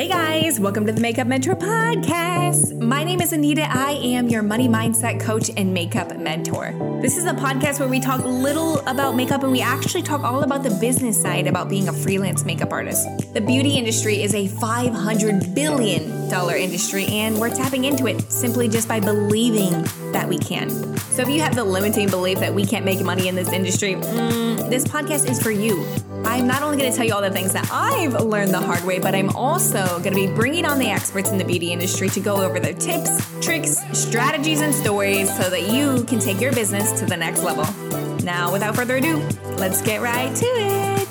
Hey guys, welcome to the Makeup Mentor Podcast. My name is Anita. I am your money mindset coach and makeup mentor. This is a podcast where we talk little about makeup and we actually talk all about the business side about being a freelance makeup artist. The beauty industry is a $500 billion industry and we're tapping into it simply just by believing that we can. So if you have the limiting belief that we can't make money in this industry, mm, this podcast is for you. I'm not only going to tell you all the things that I've learned the hard way, but I'm also going to be bringing on the experts in the beauty industry to go over their tips, tricks, strategies, and stories so that you can take your business to the next level. Now, without further ado, let's get right to it.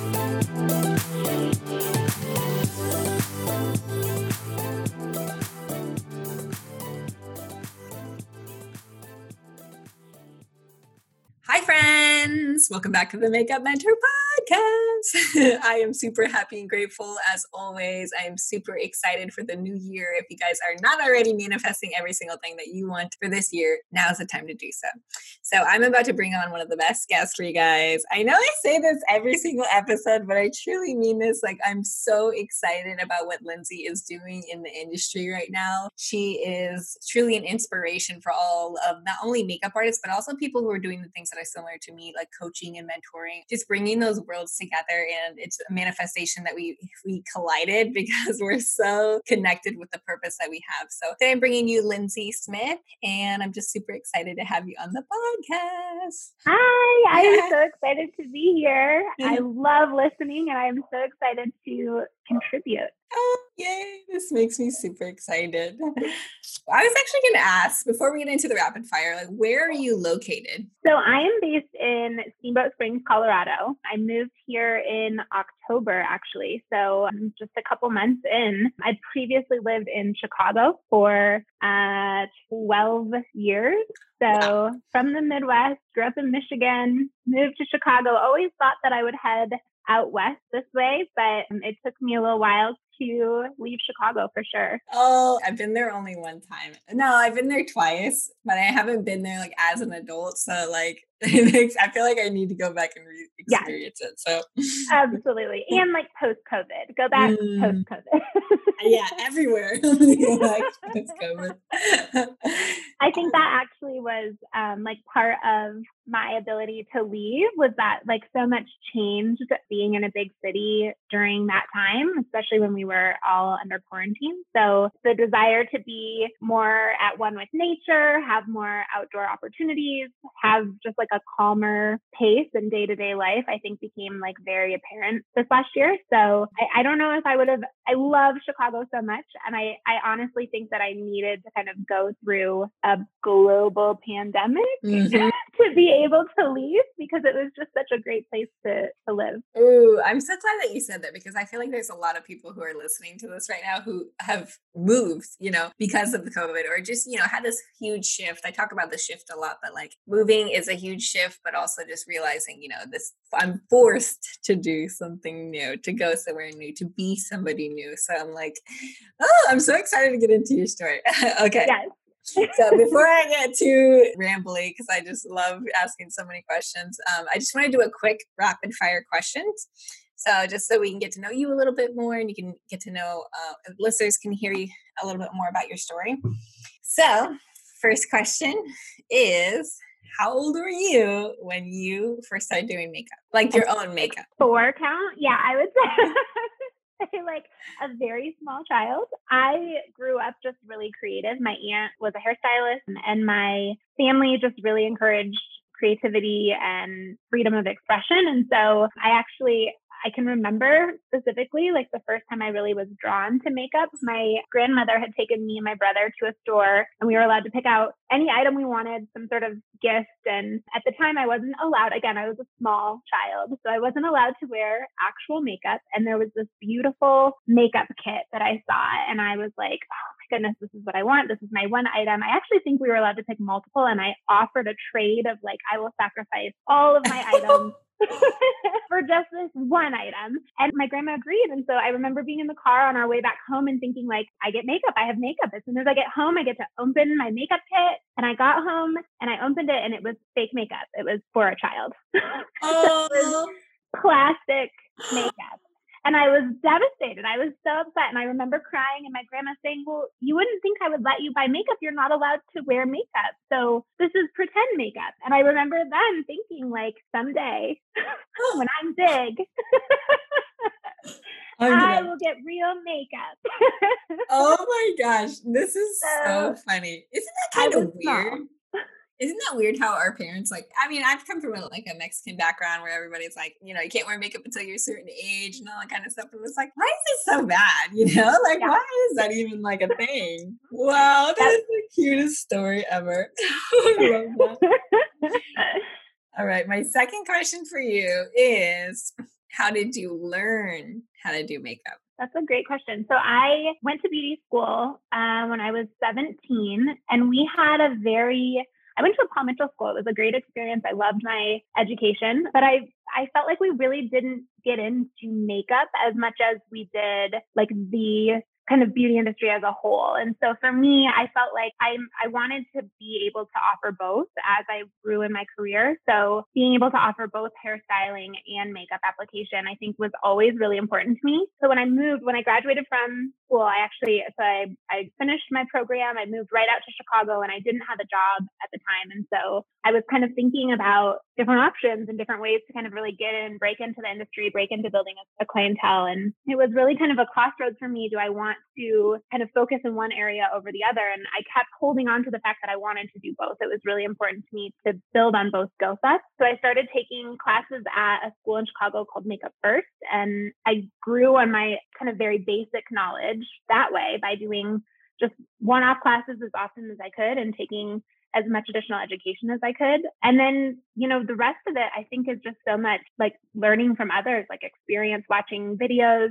Hi, friends. Welcome back to the Makeup Mentor Podcast. I am super happy and grateful as always. I am super excited for the new year. If you guys are not already manifesting every single thing that you want for this year, now is the time to do so. So, I'm about to bring on one of the best guests for you guys. I know I say this every single episode, but I truly mean this. Like, I'm so excited about what Lynzie is doing in the industry right now. She is truly an inspiration for all of not only makeup artists, but also people who are doing the things that are similar to me, like coaching and mentoring, just bringing those worlds together. And it's a manifestation that we we collided because we're so connected with the purpose that we have. So today I'm bringing you Lynzie Smith, and I'm just super excited to have you on the podcast. Hi, I'm so excited to be here. I love listening, and I'm so excited to contribute. Oh, yay. This makes me super excited. I was actually going to ask before we get into the rapid fire, like, where are you located? So, I am based in Steamboat Springs, Colorado. I moved here in October, actually. So, I'm just a couple months in. I previously lived in Chicago for uh, 12 years. So, wow. from the Midwest, grew up in Michigan, moved to Chicago, always thought that I would head out west this way, but it took me a little while to leave Chicago for sure. Oh, I've been there only one time. No, I've been there twice, but I haven't been there like as an adult. So like I feel like I need to go back and re- experience yes. it. So absolutely, and like post COVID, go back mm. post COVID. yeah, everywhere. post COVID. I think that actually was um, like part of my ability to leave was that like so much changed being in a big city during that time, especially when we were all under quarantine. So the desire to be more at one with nature, have more outdoor opportunities, have just like a calmer pace in day to day life, I think became like very apparent this last year. So I, I don't know if I would have, I love Chicago so much. And I, I honestly think that I needed to kind of go through a global pandemic mm-hmm. to be able to leave because it was just such a great place to, to live. Ooh, I'm so glad that you said that because I feel like there's a lot of people who are listening to this right now who have moved, you know, because of the COVID or just, you know, had this huge shift. I talk about the shift a lot, but like moving is a huge shift, but also just realizing, you know, this I'm forced to do something new, to go somewhere new, to be somebody new. So I'm like, oh, I'm so excited to get into your story. okay. Yes so before I get too rambly, because I just love asking so many questions, um, I just want to do a quick rapid fire questions. So just so we can get to know you a little bit more, and you can get to know uh, listeners can hear you a little bit more about your story. So first question is. How old were you when you first started doing makeup? Like your own makeup? Four count? Yeah, I would say like a very small child. I grew up just really creative. My aunt was a hairstylist, and my family just really encouraged creativity and freedom of expression. And so I actually I can remember specifically like the first time I really was drawn to makeup. My grandmother had taken me and my brother to a store and we were allowed to pick out any item we wanted, some sort of gift. And at the time I wasn't allowed, again, I was a small child, so I wasn't allowed to wear actual makeup. And there was this beautiful makeup kit that I saw and I was like, oh my goodness, this is what I want. This is my one item. I actually think we were allowed to pick multiple and I offered a trade of like, I will sacrifice all of my items for just this one item. And my grandma agreed. And so I remember being in the car on our way back home and thinking, like, I get makeup. I have makeup. As soon as I get home, I get to open my makeup kit. And I got home and I opened it and it was fake makeup. It was for a child. Oh. so plastic makeup. And I was devastated. I was so upset. And I remember crying and my grandma saying, Well, you wouldn't think I would let you buy makeup. You're not allowed to wear makeup. So this is pretend makeup. And I remember then thinking, like, someday when I'm big, oh, I will get real makeup. oh my gosh. This is so, so funny. Isn't that kind of weird? Small. Isn't that weird how our parents like? I mean, I've come from a, like a Mexican background where everybody's like, you know, you can't wear makeup until you're a certain age and all that kind of stuff. And it's like, why is it so bad? You know, like yeah. why is that even like a thing? Wow, that is the cutest story ever. all right, my second question for you is, how did you learn how to do makeup? That's a great question. So I went to beauty school uh, when I was 17, and we had a very I went to a Mitchell school. It was a great experience. I loved my education, but I I felt like we really didn't get into makeup as much as we did like the kind of beauty industry as a whole. And so for me, I felt like I I wanted to be able to offer both as I grew in my career. So being able to offer both hairstyling and makeup application, I think was always really important to me. So when I moved, when I graduated from school, I actually so I I finished my program. I moved right out to Chicago, and I didn't have a job at the time, and so I was kind of thinking about different options and different ways to kind of really get in, break into the industry, break into building a, a clientele. And it was really kind of a crossroads for me. Do I want to kind of focus in one area over the other? And I kept holding on to the fact that I wanted to do both. It was really important to me to build on both skill sets. So I started taking classes at a school in Chicago called Makeup First. And I grew on my kind of very basic knowledge that way by doing just one off classes as often as I could and taking as much additional education as I could. And then, you know, the rest of it I think is just so much like learning from others, like experience watching videos,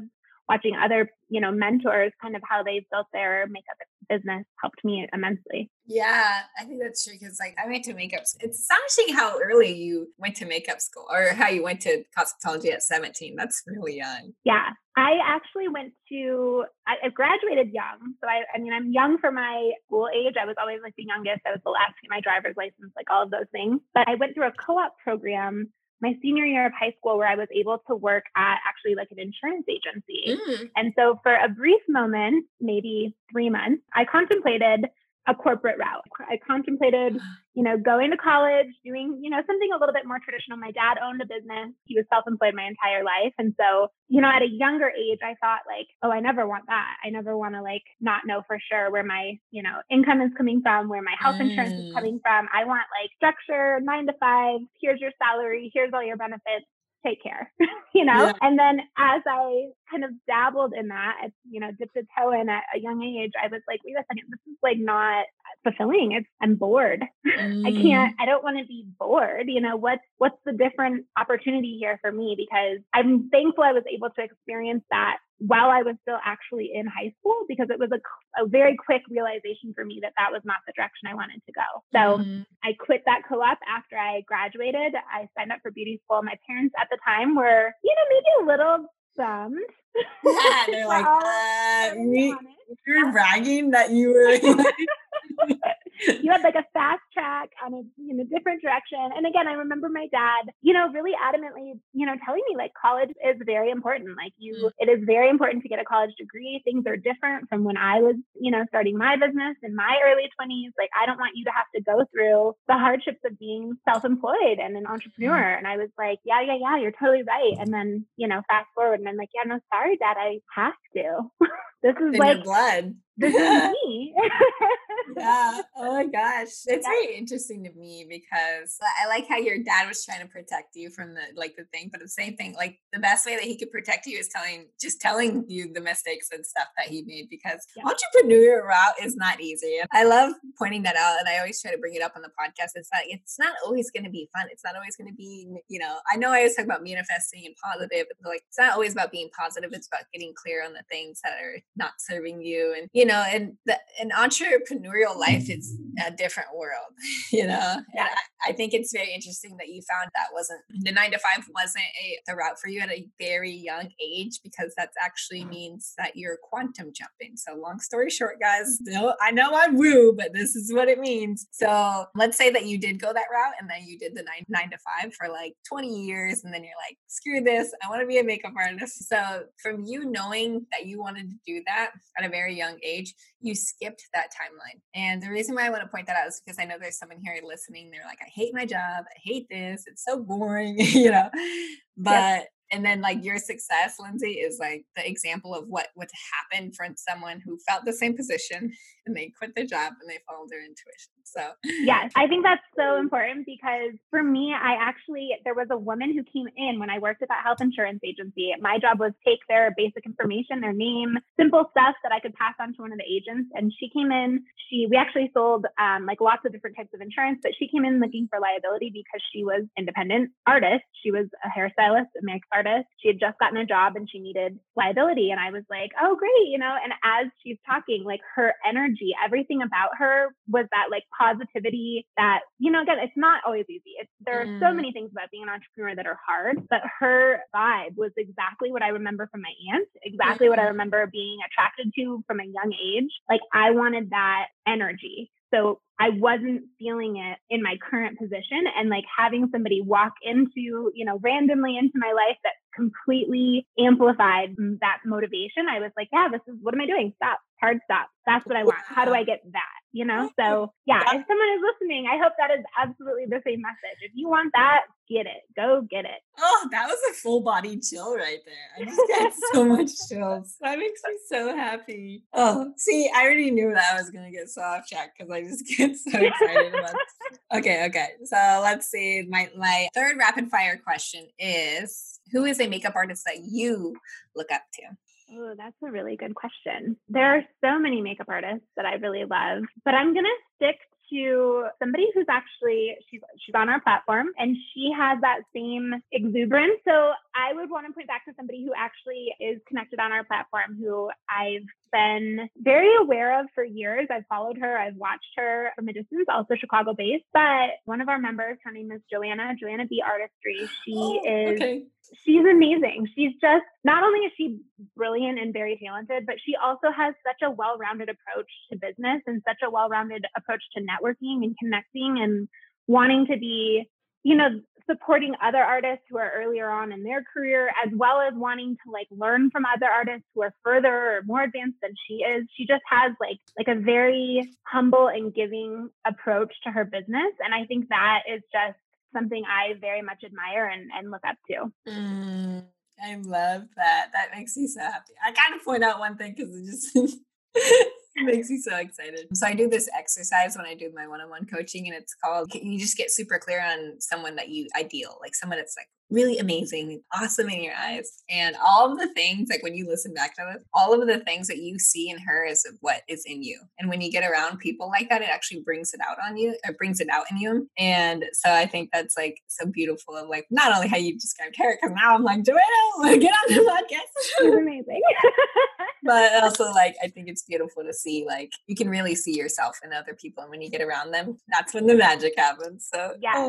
watching other, you know, mentors, kind of how they've built their makeup business helped me immensely. Yeah, I think that's true because like I went to makeup. It's astonishing how early you went to makeup school or how you went to cosmetology at 17. That's really young. Yeah. I actually went to, I, graduated young. So I, I mean, I'm young for my school age. I was always like the youngest. I was the last to get my driver's license, like all of those things. But I went through a co op program my senior year of high school where I was able to work at actually like an insurance agency. Mm. And so for a brief moment, maybe three months, I contemplated a corporate route. I contemplated, you know, going to college, doing, you know, something a little bit more traditional. My dad owned a business. He was self-employed my entire life. And so, you know, at a younger age, I thought like, oh, I never want that. I never want to like not know for sure where my, you know, income is coming from, where my health insurance mm. is coming from. I want like structure, nine to five. Here's your salary. Here's all your benefits take care, you know? Yeah. And then as I kind of dabbled in that, you know, dipped a toe in at a young age, I was like, wait a second, this is like not fulfilling. It's I'm bored. Mm. I can't, I don't want to be bored. You know, what's what's the different opportunity here for me? Because I'm thankful I was able to experience that while I was still actually in high school because it was a, a very quick realization for me that that was not the direction I wanted to go. So mm-hmm. I quit that co op after I graduated. I signed up for beauty school. My parents at the time were, you know, maybe a little bummed. Yeah, they're like, uh, we, you're bragging that you were. you had like a fast track on a in a different direction. And again, I remember my dad, you know, really adamantly, you know, telling me like college is very important. Like you, mm. it is very important to get a college degree. Things are different from when I was, you know, starting my business in my early 20s. Like I don't want you to have to go through the hardships of being self-employed and an entrepreneur. Mm. And I was like, yeah, yeah, yeah, you're totally right. And then, you know, fast forward and I'm like, yeah, no, sorry, dad, I have to. this is in like blood. This is me. yeah. Oh my gosh. It's very interesting to me because I like how your dad was trying to protect you from the like the thing, but the same thing, like the best way that he could protect you is telling just telling you the mistakes and stuff that he made because yeah. entrepreneurial route is not easy. I love pointing that out and I always try to bring it up on the podcast. It's not it's not always gonna be fun. It's not always gonna be, you know, I know I always talk about manifesting and positive, but like it's not always about being positive, it's about getting clear on the things that are not serving you and you know, and the, an entrepreneurial life is a different world, you know. Yeah. I, I think it's very interesting that you found that wasn't the nine to five wasn't a, the route for you at a very young age because that actually mm-hmm. means that you're quantum jumping. So long story short, guys, no, I know I'm woo, but this is what it means. So let's say that you did go that route and then you did the nine nine to five for like 20 years, and then you're like, screw this, I want to be a makeup artist. So from you knowing that you wanted to do that at a very young age, you skipped that timeline. And the reason why I want to point that out is because I know there's someone here listening. They're like, I hate my job. I hate this. It's so boring, you know. But yep and then like your success Lynzie is like the example of what would happen for someone who felt the same position and they quit their job and they followed their intuition so yes i think that's so important because for me i actually there was a woman who came in when i worked at that health insurance agency my job was take their basic information their name simple stuff that i could pass on to one of the agents and she came in she we actually sold um, like lots of different types of insurance but she came in looking for liability because she was independent artist she was a hairstylist a makeup artist. She had just gotten a job and she needed liability. And I was like, oh, great. You know, and as she's talking, like her energy, everything about her was that like positivity that, you know, again, it's not always easy. It's, there are so mm. many things about being an entrepreneur that are hard, but her vibe was exactly what I remember from my aunt, exactly mm-hmm. what I mm-hmm. remember being attracted to from a young age. Like I wanted that energy. So I wasn't feeling it in my current position. And like having somebody walk into, you know, randomly into my life that completely amplified that motivation, I was like, yeah, this is what am I doing? Stop, hard stop. That's what I want. How do I get that? You know? So yeah, if someone is listening, I hope that is absolutely the same message. If you want that, get it. Go get it. Oh, that was a full body chill right there. I just get so much chills. That makes me so happy. Oh, see, I already knew that I was gonna get so off track because I just get so excited about this. Okay, okay. So let's see. My my third rapid fire question is who is a makeup artist that you look up to? Oh, that's a really good question. There mm. are so many makeup artists that I really love, but I'm going to stick to somebody who's actually she's she's on our platform and she has that same exuberance. So I would want to point back to somebody who actually is connected on our platform who I've been very aware of for years. I've followed her, I've watched her from a distance, also Chicago based. But one of our members, her name is Joanna, Joanna B Artistry. She oh, is okay. she's amazing. She's just not only is she brilliant and very talented, but she also has such a well-rounded approach to business and such a well-rounded approach to networking and connecting and wanting to be you know supporting other artists who are earlier on in their career as well as wanting to like learn from other artists who are further or more advanced than she is. She just has like like a very humble and giving approach to her business and i think that is just something i very much admire and, and look up to. Mm, i love that. That makes me so happy. I gotta point out one thing because it just makes me so excited. So I do this exercise when I do my one-on-one coaching and it's called you just get super clear on someone that you ideal, like someone that's like really amazing, awesome in your eyes. And all of the things, like when you listen back to it, all of the things that you see in her is what is in you. And when you get around people like that, it actually brings it out on you, it brings it out in you. And so I think that's like so beautiful of like not only how you described her, because now I'm like, Joanna, get on the podcast. She's amazing. but also like I think it's beautiful to see like you can really see yourself in other people. And when you get around them, that's when the magic happens. So yeah,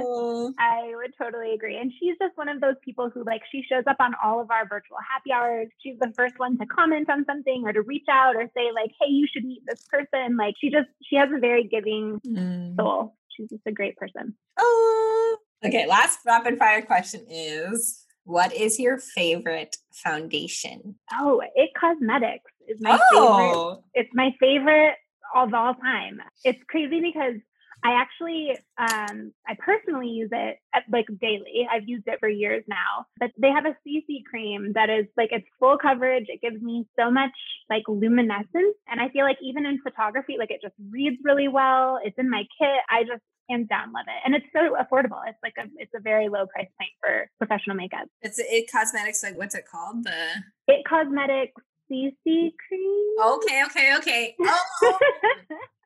I would totally agree. And she's just one one of those people who like she shows up on all of our virtual happy hours. She's the first one to comment on something or to reach out or say like, "Hey, you should meet this person." Like she just she has a very giving mm. soul. She's just a great person. Oh. Okay, last rapid fire question is what is your favorite foundation? Oh, It Cosmetics is my oh. favorite. It's my favorite of all time. It's crazy because I actually, um, I personally use it at, like daily. I've used it for years now. But they have a CC cream that is like it's full coverage. It gives me so much like luminescence, and I feel like even in photography, like it just reads really well. It's in my kit. I just hands down love it, and it's so affordable. It's like a it's a very low price point for professional makeup. It's it cosmetics. Like what's it called? The it cosmetics CC cream. Okay, okay, okay. Oh.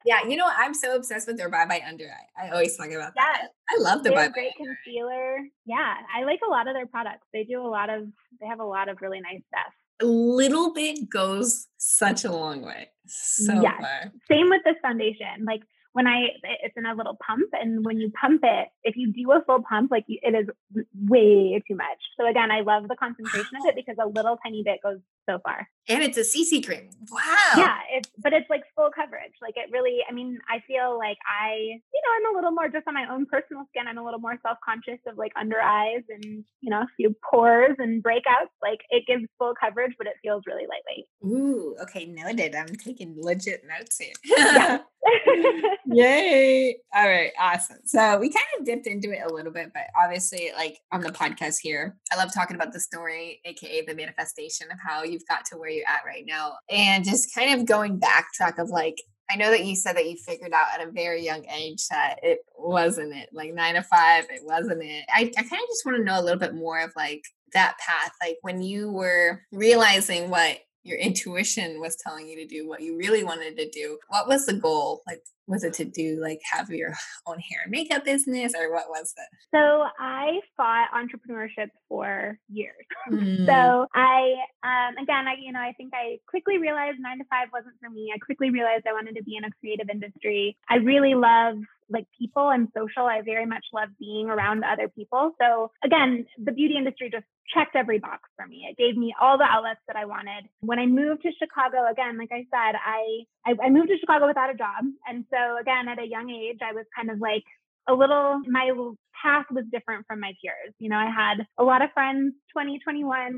Yeah, you know what? I'm so obsessed with their Bye Bye Under Eye. I always talk about yeah, that. I love the Bye Bye. Great concealer. Yeah, I like a lot of their products. They do a lot of. They have a lot of really nice stuff. A little bit goes such a long way. So yes. Far. Same with this foundation. Like when I, it's in a little pump. And when you pump it, if you do a full pump, like it is way too much. So again, I love the concentration of it because a little tiny bit goes so far. And it's a CC cream. Wow. Yeah. It's, but it's like full coverage. Like it really, I mean, I feel like I, you know, I'm a little more just on my own personal skin. I'm a little more self conscious of like under eyes and, you know, a few pores and breakouts. Like it gives full coverage, but it feels really lightweight. Ooh, okay. Noted. I'm taking legit notes here. yeah. Yay. All right. Awesome. So we kind of dipped into it a little bit, but obviously, like on the podcast here, I love talking about the story, AKA the manifestation of how you've got to where you're at right now. And just kind of going backtrack of like, I know that you said that you figured out at a very young age that it wasn't it, like nine to five, it wasn't it. I, I kind of just want to know a little bit more of like that path, like when you were realizing what your intuition was telling you to do what you really wanted to do what was the goal? Like was it to do like have your own hair and makeup business or what was it? So i fought entrepreneurship for years. Mm. so i um, again i you know i think i quickly realized nine to five wasn't for me. I quickly realized i wanted to be in a creative industry. I really love like people and social. I very much love being around other people. So again, the beauty industry just checked every box for me. It gave me all the outlets that I wanted. When I moved to Chicago, again, like I said, I, I, I moved to Chicago without a job. And so again, at a young age, I was kind of like a little my path was different from my peers. You know, I had a lot of friends, 20,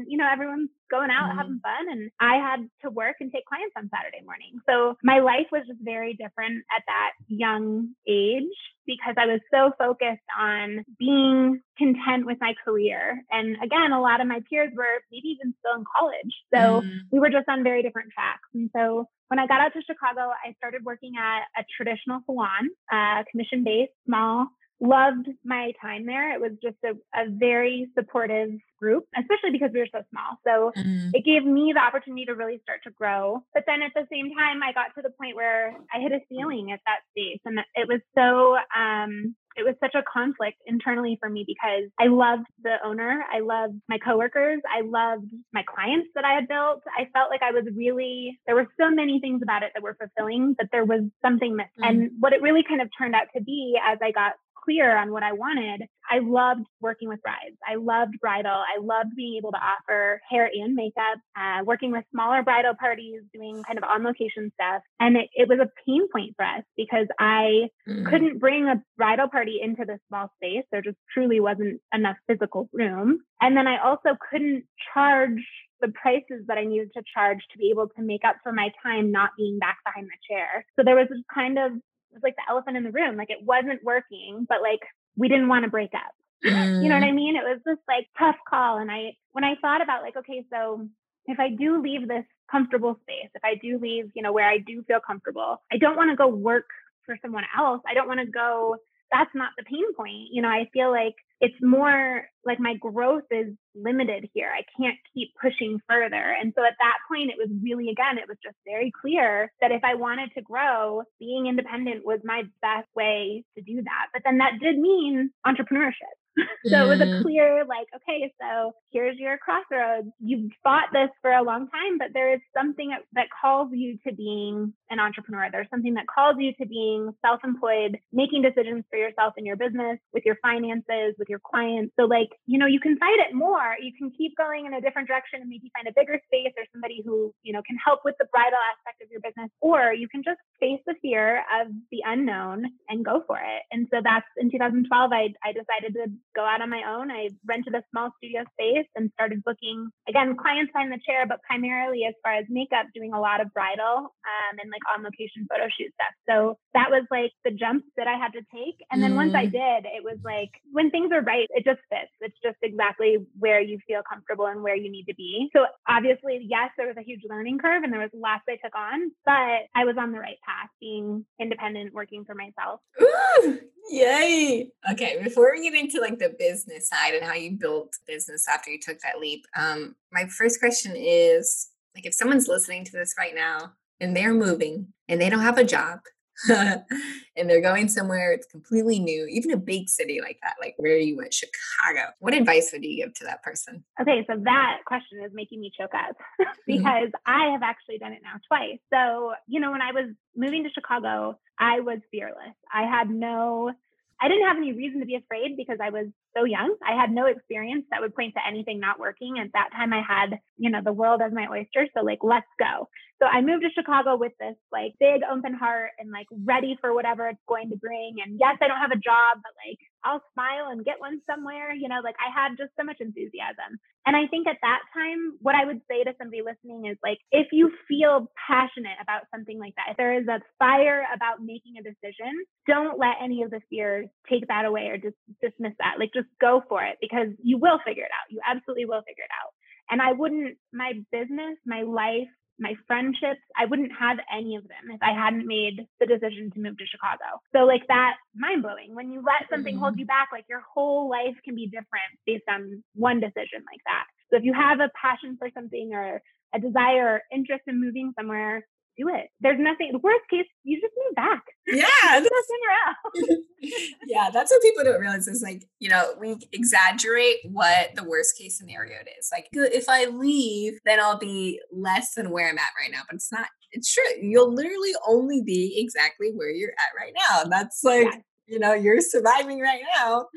you know, everyone's going out mm-hmm. having fun. And I had to work and take clients on Saturday morning. So my life was just very different at that young age because I was so focused on being content with my career. And again, a lot of my peers were maybe even still in college. So mm-hmm. we were just on very different tracks. And so when I got out to Chicago, I started working at a traditional salon, uh, commission based, small loved my time there. It was just a, a very supportive group, especially because we were so small. So mm-hmm. it gave me the opportunity to really start to grow. But then at the same time, I got to the point where I hit a ceiling at that space. And it was so, um, it was such a conflict internally for me because I loved the owner. I loved my coworkers. I loved my clients that I had built. I felt like I was really, there were so many things about it that were fulfilling, but there was something missing. Mm-hmm. And what it really kind of turned out to be as I got clear on what I wanted, I loved working with brides. I loved bridal. I loved being able to offer hair and makeup, uh, working with smaller bridal parties, doing kind of on location stuff. And it, it was a pain point for us because I mm. couldn't bring a bridal party into the small space. There just truly wasn't enough physical room. And then I also couldn't charge the prices that I needed to charge to be able to make up for my time not being back behind the chair. So there was this kind of was like the elephant in the room. Like it wasn't working, but like we didn't want to break up. Mm. You know what I mm. mean? It was this like tough call. And I, when I thought about like, okay, so if I do leave this comfortable space, if I do leave, you know, where I do feel comfortable, I don't want to go work for someone else. I don't want to go, that's not the pain point. You know, I feel like it's more like my growth is limited here. I can't keep pushing further. And so at that point, it was really, again, it was just very clear that if I wanted to grow, being independent was my best way to do that. But then that did mean entrepreneurship. so it was a mm. clear, like, okay, so here's your crossroads. You've fought this for a long time, but there is something that calls you to being an entrepreneur. There's something that calls you to being self employed, making decisions for yourself in your business, with your finances, with your clients. So, like, you know, you can fight it more. You can keep going in a different direction and maybe find a bigger space or somebody who, you know, can help with the bridal aspect of your business. Or you can just face the fear of the unknown and go for it. And so that's in 2012, I, I decided to go out on my own. I rented a small studio space and started booking, again, clients behind the chair, but primarily as far as makeup, doing a lot of bridal um, and like on location photo shoot stuff. So that was like the jumps that I had to take. And then mm. once I mm. did, it was like when things are right, it just fits. It's just exactly where you feel comfortable and where you need to be. So obviously, yes, there was a huge learning curve and there was lots I took on, but I was on the right path being independent, working for myself. Ooh, yay. Okay, before we get into like the business side and how you built business after you took that leap, um, my first question is like if someone's listening to this right now and they're moving and they don't have a job and they're going somewhere it's completely new, even a big city like that, like where you went, Chicago. What advice would you give to that person? Okay, so that question is making me choke up because mm-hmm. I have actually done it now twice. So, you know, when I was moving to Chicago, I was fearless. I had no I didn't have any reason to be afraid because I was so young. I had no experience that would point to anything not working. At that time, I had, you know, the world as my oyster. So, like, let's go. So, I moved to Chicago with this like big open heart and like ready for whatever it's going to bring. And yes, I don't have a job, but like, I'll smile and get one somewhere. You know, like I had just so much enthusiasm. And I think at that time, what I would say to somebody listening is like, if you feel passionate about something like that, if there is a fire about making a decision, don't let any of the fears take that away or just dismiss that. Like, just go for it because you will figure it out. You absolutely will figure it out. And I wouldn't, my business, my life, my friendships, I wouldn't have any of them if I hadn't made the decision to move to Chicago. So, like, that mind blowing. When you let something mm-hmm. hold you back, like, your whole life can be different based on one decision like that. So, if you have a passion for something or a desire or interest in moving somewhere, do it. There's nothing. The worst case, you just move back. Yeah, that's, yeah, that's what people don't realize is like you know we exaggerate what the worst case scenario is. Like if I leave, then I'll be less than where I'm at right now. But it's not. It's true. You'll literally only be exactly where you're at right now. That's like yeah you know you're surviving right now.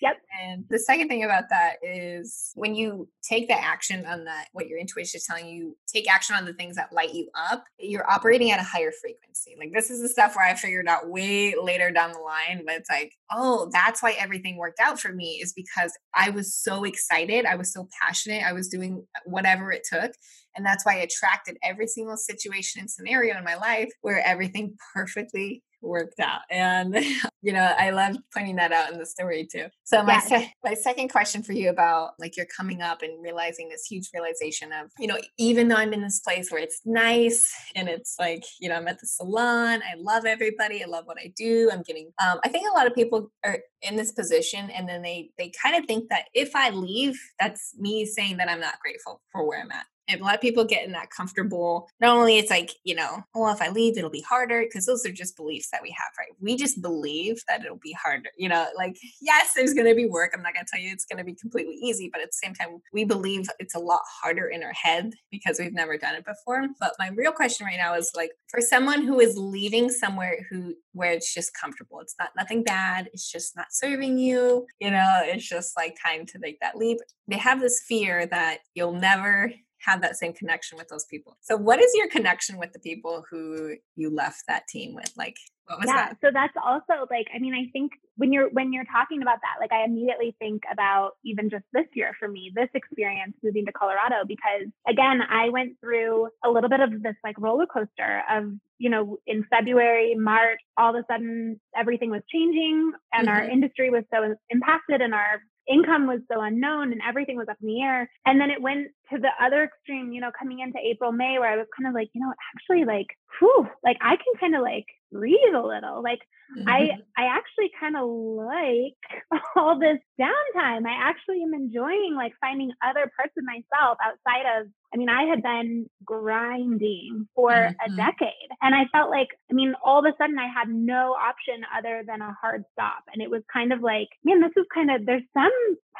Yep. And the second thing about that is when you take the action on that what your intuition is telling you take action on the things that light you up you're operating at a higher frequency. Like this is the stuff where i figured out way later down the line but it's like oh that's why everything worked out for me is because i was so excited i was so passionate i was doing whatever it took and that's why I attracted every single situation and scenario in my life where everything perfectly worked out. And, you know, I love pointing that out in the story too. So my, se- my second question for you about like you're coming up and realizing this huge realization of, you know, even though I'm in this place where it's nice and it's like, you know, I'm at the salon, I love everybody, I love what I do. I'm getting, um, I think a lot of people are in this position and then they, they kind of think that if I leave, that's me saying that I'm not grateful for where I'm at and a lot of people get in that comfortable not only it's like you know well if i leave it'll be harder because those are just beliefs that we have right? We just believe that it'll be harder you know like yes there's going to be work i'm not going to tell you it's going to be completely easy but at the same time we believe it's a lot harder in our head because we've never done it before but my real question right now is like for someone who is leaving somewhere who where it's just comfortable it's not nothing bad it's just not serving you you know it's just like time to make that leap they have this fear that you'll never have that same connection with those people. So what is your connection with the people who you left that team with? Like what was yeah, that? So that's also like I mean I think when you're when you're talking about that like I immediately think about even just this year for me this experience moving to Colorado because again I went through a little bit of this like roller coaster of you know in February March all of a sudden everything was changing and mm-hmm. our industry was so impacted and our income was so unknown and everything was up in the air. And then it went to the other extreme, you know, coming into April, May, where I was kind of like, you know, actually like, whew, like I can kind of like breathe a little. Like mm-hmm. I I actually kind of like all this downtime. I actually am enjoying like finding other parts of myself outside of I mean, I had been grinding for mm-hmm. a decade and I felt like, I mean, all of a sudden I had no option other than a hard stop. And it was kind of like, man, this is kind of, there's some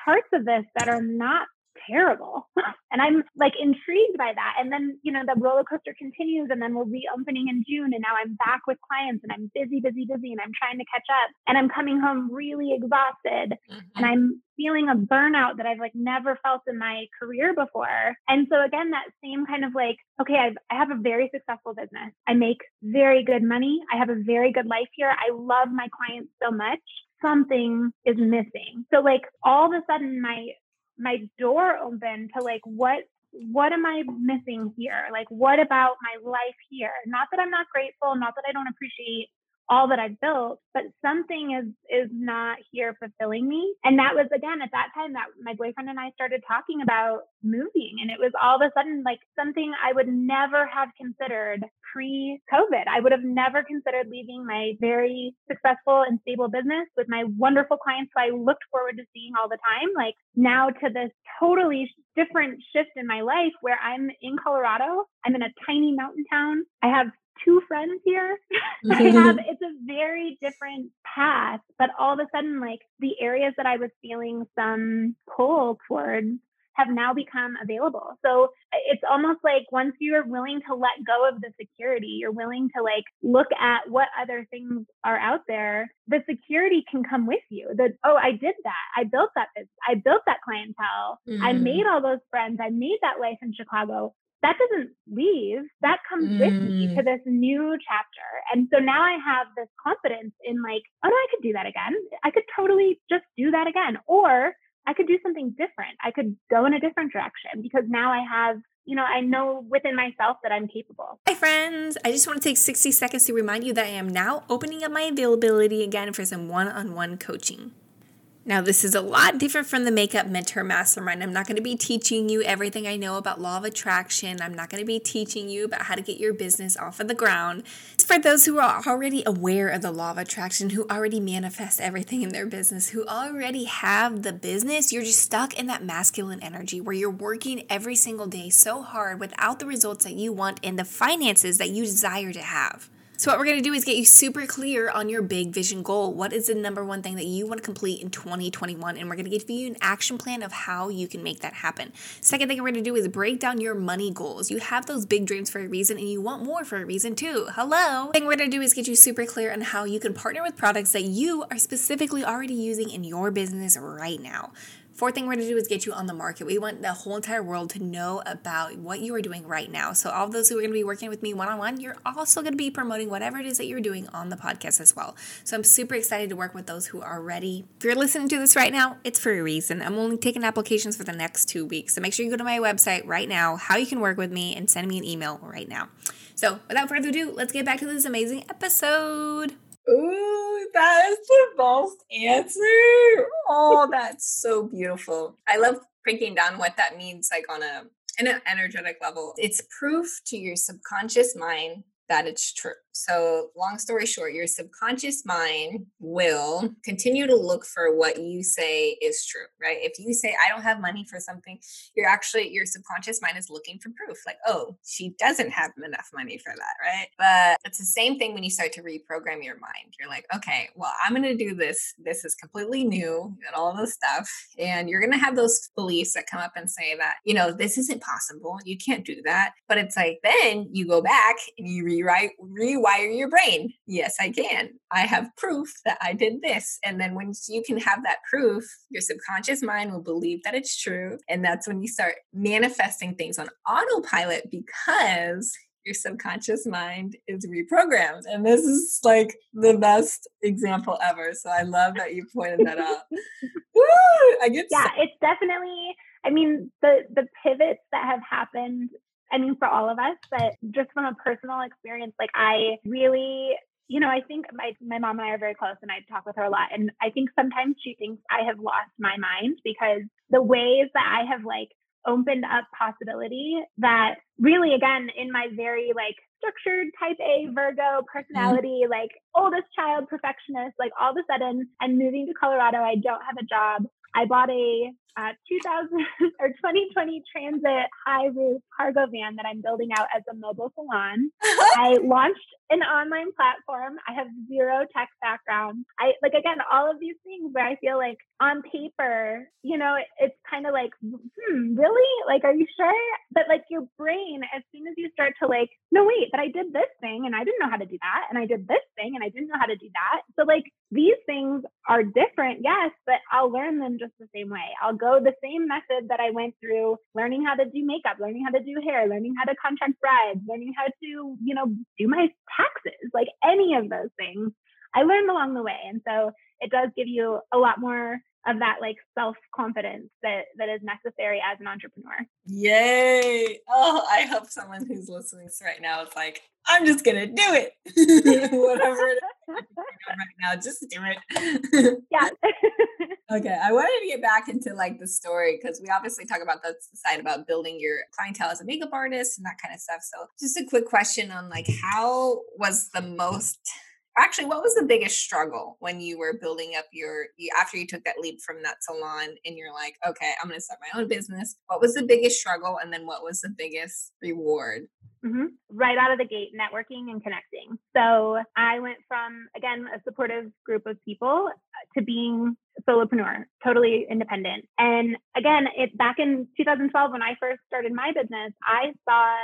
parts of this that are not terrible. and I'm like intrigued by that. And then, you know, the roller coaster continues and then we're reopening in June. And now I'm back with clients and I'm busy, busy, busy. And I'm trying to catch up. And I'm coming home really exhausted. Mm-hmm. And I'm feeling a burnout that I've like never felt in my career before. And so again, that same kind of like, okay, I've, I have a very successful business. I make very good money. I have a very good life here. I love my clients so much something is missing. So like all of a sudden my my door open to like what what am I missing here? Like what about my life here? Not that I'm not grateful, not that I don't appreciate all that I've built, but something is is not here fulfilling me. And that was again at that time that my boyfriend and I started talking about moving and it was all of a sudden like something I would never have considered pre-COVID. I would have never considered leaving my very successful and stable business with my wonderful clients who I looked forward to seeing all the time. Like now to this totally different shift in my life where I'm in Colorado. I'm in a tiny mountain town. I have two friends here. I have it's a very different path, but all of a sudden, like the areas that I was feeling some pull towards have now become available. So it's almost like once you're willing to let go of the security, you're willing to like look at what other things are out there, the security can come with you. That, oh, I did that. I built that business. I built that clientele. Mm-hmm. I made all those friends. I made that life in Chicago that doesn't leave. That comes mm. with me to mm. this new chapter. And so now I have this confidence in like, oh no, I could do that again. I could totally just do that again. Or I could do something different. I could go in a different direction because now I have, you know, I know within myself that I'm capable. Hi, friends. I just want to take 60 seconds to remind you that I am now opening up my availability again for some one on one coaching. Now, this is a lot different from the Makeup Mentor Mastermind. I'm not going to be teaching you everything I know about law of attraction. I'm not going to be teaching you about how to get your business off of the ground. It's for those who are already aware of the law of attraction, who already manifest everything in their business, who already have the business. You're just stuck in that masculine energy where you're working every single day so hard without the results that you want and the finances that you desire to have. So, what we're going to do is get you super clear on your big vision goal. What is the number one thing that you want to complete in 2021? And we're going to give you an action plan of how you can make that happen. Second thing we're going to do is break down your money goals. You have those big dreams for a reason and you want more for a reason too. Hello. thing we're going to do is get you super clear on how you can partner with products that you are specifically already using in your business right now. Fourth thing we're going to do is get you on the market. We want the whole entire world to know about what you are doing right now. So, all those who are going to be working with me one on one, you're also going to be promoting whatever it is that you're doing on the podcast as well. So, I'm super excited to work with those who are ready. If you're listening to this right now, it's for a reason. I'm only taking applications for the next two weeks. So, make sure you go to my website right now, how you can work with me, and send me an email right now. So, without further ado, let's get back to this amazing episode. Ooh, that is the most answer. Oh, that's so beautiful. I love breaking down what that means, like on a in an energetic level. It's proof to your subconscious mind that it's true. So, long story short, your subconscious mind will continue to look for what you say is true, right? If you say, I don't have money for something, you're actually, your subconscious mind is looking for proof, like, oh, she doesn't have enough money for that, right? But it's the same thing when you start to reprogram your mind. You're like, okay, well, I'm going to do this. This is completely new and all this stuff. And you're going to have those beliefs that come up and say that, you know, this isn't possible. You can't do that. But it's like, then you go back and you rewrite, rewrite rewire your brain. Yes, I can. I have proof that I did this. And then once you can have that proof, your subconscious mind will believe that it's true. And that's when you start manifesting things on autopilot because your subconscious mind is reprogrammed. And this is like the best example ever. So I love that you pointed that out. Woo! I get Yeah, so- it's definitely I mean the the pivots that have happened I mean, for all of us, but just from a personal experience, like I really, you know, I think my, my mom and I are very close and I talk with her a lot. And I think sometimes she thinks I have lost my mind because the ways that I have like opened up possibility that really, again, in my very like structured type A Virgo mm-hmm. personality, mm-hmm. like oldest child perfectionist, like all of a sudden I'm moving to Colorado. I don't have a job. I bought a uh, 2000 or 2020 Transit high roof cargo van that I'm building out as a mobile salon. I launched an online platform. I have zero tech background. I like again all of these things where I feel like on paper, you know, it, it's kind of like, hmm, really? Like, are you sure? But like your brain, as soon as you start to like, no, wait, but I did this thing and I didn't know how to do that, and I did this thing and I didn't know how to do that. So like these things are different, yes, but I'll learn them just the same way. I'll go the same method that I went through learning how to do makeup, learning how to do hair, learning how to contract brides, learning how to, you know, do my taxes, like any of those things. I learned along the way. And so it does give you a lot more of that like self confidence that that is necessary as an entrepreneur. Yay! Oh, I hope someone who's listening right now is like, I'm just gonna do it. Whatever it is right now, just do it. yeah. okay, I wanted to get back into like the story because we obviously talk about the side about building your clientele as a makeup artist and that kind of stuff. So, just a quick question on like how was the most Actually, what was the biggest struggle when you were building up your after you took that leap from that salon and you're like, okay, I'm going to start my own business? What was the biggest struggle, and then what was the biggest reward? Mm-hmm. Right out of the gate, networking and connecting. So I went from, again, a supportive group of people uh, to being solopreneur, totally independent. And again, it back in 2012 when I first started my business, I saw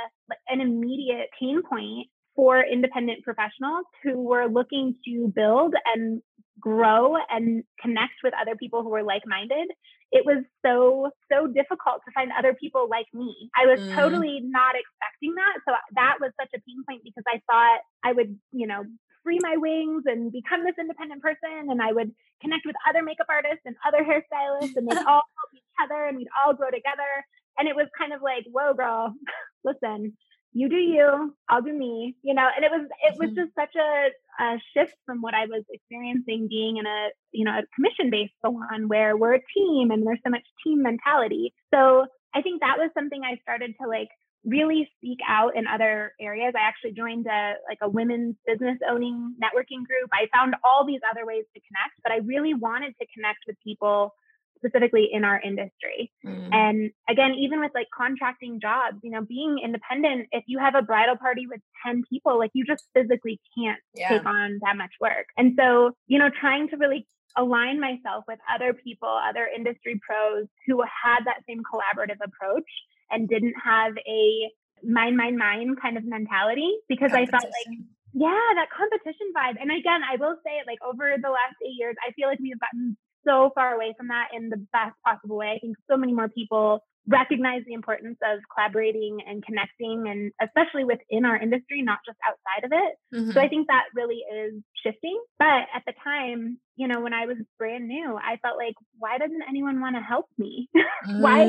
an immediate pain point for independent professionals who were looking to build and grow and connect with other people who were like-minded it was so so difficult to find other people like me i was mm. totally not expecting that so that was such a pain point because i thought i would you know free my wings and become this independent person and i would connect with other makeup artists and other hairstylists and they'd all help each other and we'd all grow together and it was kind of like whoa girl listen you do you, I'll do me, you know, and it was it was mm-hmm. just such a, a shift from what I was experiencing being in a you know a commission based salon where we're a team and there's so much team mentality. So I think that was something I started to like really seek out in other areas. I actually joined a like a women's business owning networking group. I found all these other ways to connect, but I really wanted to connect with people specifically in our industry. Mm. And again, even with like contracting jobs, you know, being independent, if you have a bridal party with 10 people, like you just physically can't yeah. take on that much work. And so, you know, trying to really align myself with other people, other industry pros who had that same collaborative approach and didn't have a mind, mind, mind kind of mentality because I felt like yeah, that competition vibe. And again, I will say it like over the last eight years, I feel like we've gotten so far away from that in the best possible way. I think so many more people recognize the importance of collaborating and connecting and especially within our industry not just outside of it mm-hmm. so i think that really is shifting but at the time you know when i was brand new i felt like why doesn't anyone want to help me? Mm. why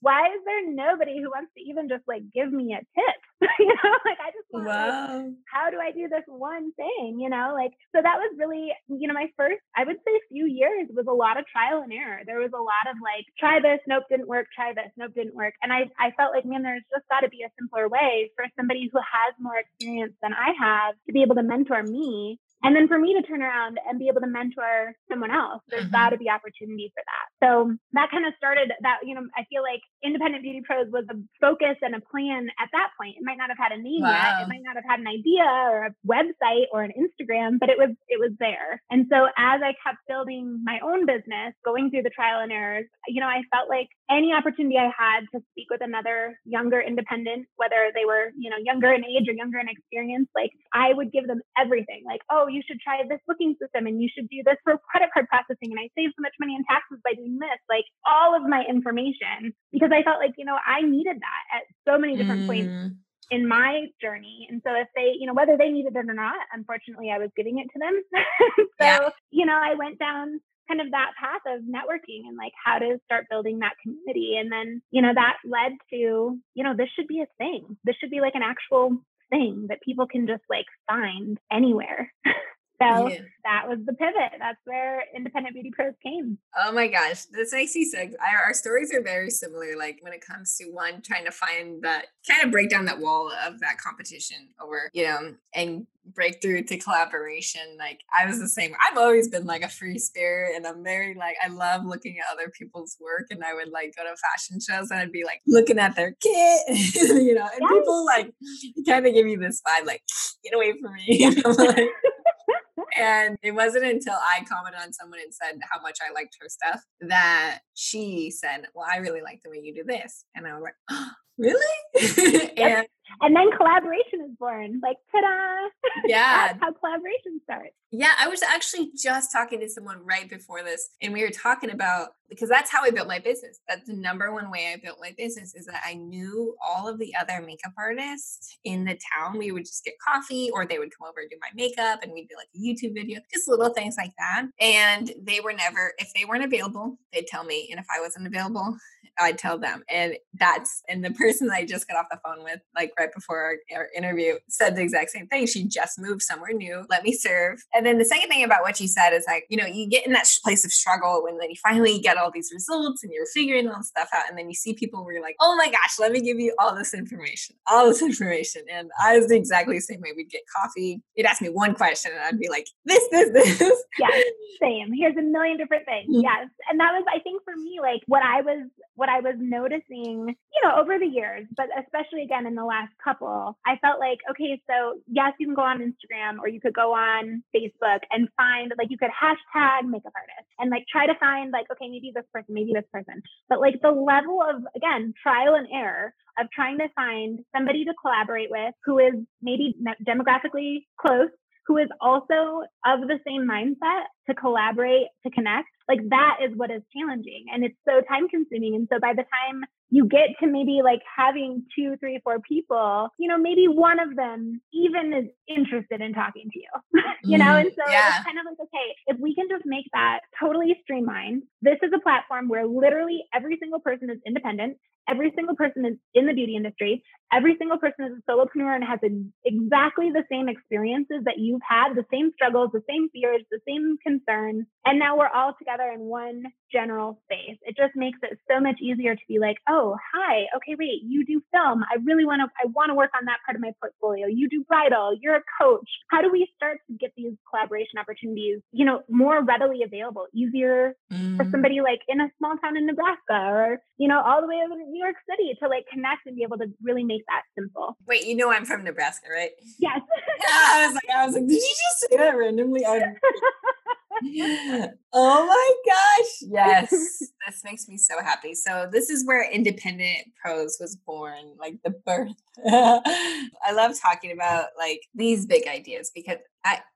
why is there nobody who wants to even just like give me a tip? You know like i just want wow. like, how do i do this one thing? You know like so that was really you know my first i would say few years was a lot of trial and error. There was a lot of like try this nope didn't work try this nope didn't work. And i i felt like man there's just got to be a simpler way for somebody who has more experience than i have to be able to mentor me and then for me to turn around and be able to mentor someone else, there's mm-hmm. got to be opportunity for that. So that kind of started that, you know, I feel like Independent Beauty Pros was a focus and a plan at that point. It might not have had a name wow. yet. It might not have had an idea or a website or an Instagram, but it was it was there. And so as I kept building my own business, going through the trial and errors, you know, I felt like any opportunity I had to speak with another younger independent, whether they were, you know, younger in age or younger in experience, like I would give them everything. Like, oh, you should try this booking system and you should do this for credit card processing. And I saved so much money in taxes by doing this. Like all of my information because I felt like, you know, I needed that at so many different mm. points in my journey. And so if they, you know, whether they needed it or not, unfortunately I was giving it to them. so, yeah. you know, I went down kind of that path of networking and like how to start building that community. And then, you know, that led to, you know, this should be a thing. This should be like an actual thing that people can just like find anywhere. So yeah. that was the pivot. That's where Independent Beauty Pros came. Oh my gosh, this makes me sick. our stories are very similar. Like when it comes to one trying to find that kind of break down that wall of that competition over, you know, and break through to collaboration. Like I was the same. I've always been like a free spirit and I'm very like I love looking at other people's work and I would like go to fashion shows and I'd be like looking at their kit, you know, and yes. people like kind of give me this vibe like get away from me. like, and it wasn't until I commented on someone and said how much I liked her stuff that she said, Well, I really like the way you do this. And I was like, oh, Really? and and then collaboration is born. Like, ta-da! Yeah, that's how collaboration starts. Yeah, I was actually just talking to someone right before this, and we were talking about because that's how I built my business. That's the number one way I built my business is that I knew all of the other makeup artists in the town. We would just get coffee, or they would come over and do my makeup, and we'd do like a YouTube video, just little things like that. And they were never, if they weren't available, they'd tell me, and if I wasn't available, I'd tell them. And that's and the person I just got off the phone with, like right right before our, our, interview said the exact same thing. She just moved somewhere new. Let me serve. And then the second thing about what she said is like, you know, you get in that place of struggle when then you finally get all these results and you're figuring all this stuff out. And then you see people where you're like, oh my gosh, let me give you all this information, all this information. And I was exactly the same way. We'd get coffee. You'd ask me one question and I'd be like, this, this, this. Yeah, same. Here's a million different things. Mm-hmm. Yes. And that was, I think for me, like what I was, what I was noticing, you know, over the years, but especially again in the last couple, I felt like, okay, so yes, you can go on Instagram or you could go on Facebook and find like you could hashtag makeup artist and like try to find like, okay, maybe this person, maybe this person. But like the level of again, trial and error of trying to find somebody to collaborate with who is maybe demographically close who is also of the same mindset to collaborate, to connect, like that is what is challenging. And it's so time consuming. And so by the time you get to maybe like having two, three, four people, you know, maybe one of them even is interested in talking to you, you know? Mm-hmm. And so yeah. it's kind of like, okay, if we can just make that totally streamlined, this is a platform where literally every single person is independent. Every single person is in the beauty industry. Every single person is a solopreneur and has a, exactly the same experiences that you've had, the same struggles, the same fears, the same concerns. Concern and now we're all together in one general space. It just makes it so much easier to be like, oh, hi, okay, wait, you do film. I really want to, I want to work on that part of my portfolio. You do bridal. You're a coach. How do we start to get these collaboration opportunities, you know, more readily available, easier mm. for somebody like in a small town in Nebraska or, you know, all the way over to New York City to like connect and be able to really make that simple. Wait, you know I'm from Nebraska, right? Yes. yeah, I was like, I was like, did you just say that randomly? oh my gosh. Yes. this makes me so happy. So this is where independent pros was born, like the birth. I love talking about like these big ideas because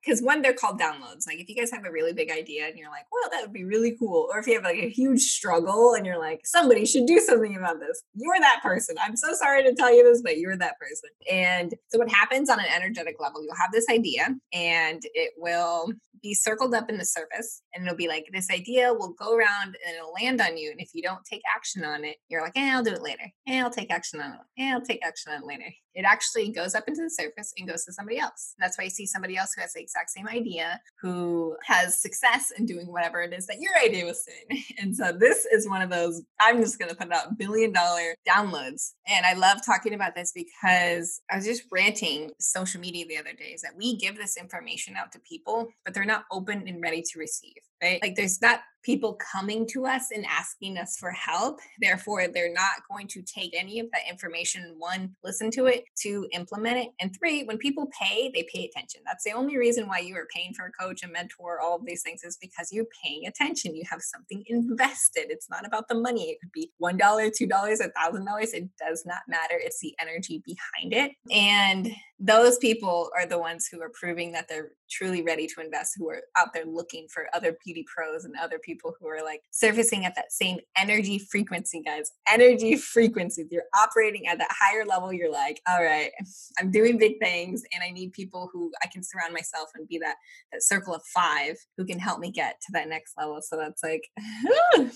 because one they're called downloads like if you guys have a really big idea and you're like well that would be really cool or if you have like a huge struggle and you're like somebody should do something about this you're that person i'm so sorry to tell you this but you're that person and so what happens on an energetic level you'll have this idea and it will be circled up in the surface and it'll be like this idea will go around and it'll land on you and if you don't take action on it you're like eh, i'll do it later. Eh, i'll take action on it. Eh, i'll take action on it later it actually goes up into the surface and goes to somebody else. That's why you see somebody else who has the exact same idea who has success in doing whatever it is that your idea was doing. And so this is one of those i'm just going to put out billion dollar downloads. And i love talking about this because i was just ranting social media the other day is that we give this information out to people but they're not open and ready to receive right? Like there's not people coming to us and asking us for help. Therefore, they're not going to take any of that information, one, listen to it, two, implement it. And three, when people pay, they pay attention. That's the only reason why you are paying for a coach, a mentor, all of these things is because you're paying attention. You have something invested. It's not about the money. It could be $1, $2, $1,000. It does not matter. It's the energy behind it. And those people are the ones who are proving that they're truly ready to invest, who are out there looking for other beauty pros and other people who are like surfacing at that same energy frequency, guys. Energy frequency. You're operating at that higher level. You're like, all right, I'm doing big things and I need people who I can surround myself and be that that circle of five who can help me get to that next level. So that's like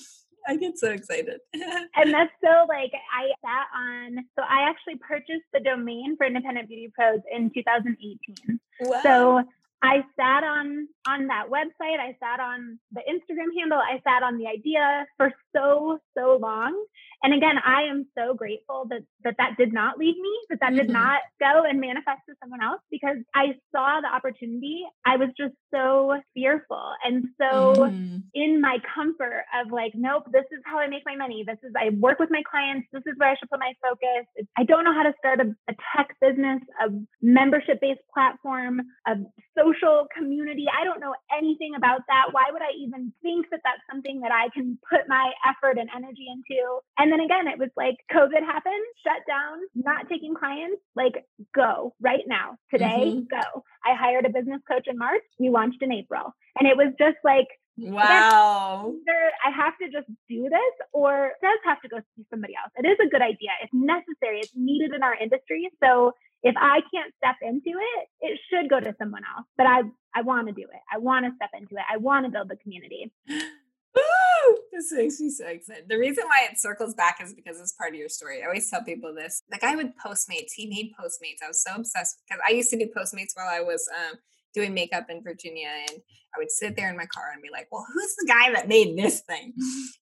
I get so excited. and that's so like I sat on so I actually purchased the domain for Independent Beauty Pros in 2018. Wow. So I sat on on that website, I sat on the Instagram handle, I sat on the idea for so so long and again i am so grateful that that that did not leave me that that mm-hmm. did not go and manifest to someone else because i saw the opportunity. I was just so fearful and so mm-hmm. in my comfort of like nope this is how i make my money. This is i work with my clients. This is where i should put my focus. I don't know how to start a, a tech business a membership based platform a social community. I don't know anything about that. Why would i even think that that's something that i can put my effort and energy into? And then again, it was like COVID happened, shut down, not taking clients, like go right now, today, mm-hmm. go. I hired a business coach in March. We launched in April. And it was just like, Wow. Either I have to just do this or it does have to go see somebody else. It is a good idea. It's necessary. It's needed in our industry. So if I can't step into it, it should go to someone else. But I I want to do it. I want to step into it. I want to build the community. this makes me so excited. The reason why it circles back is because it's part of your story. I always tell people this. The guy with Postmates, he made Postmates. I was so obsessed because I used to do Postmates while I was um, doing makeup in Virginia. And I would sit there in my car and be like, well, who's the guy that made this thing?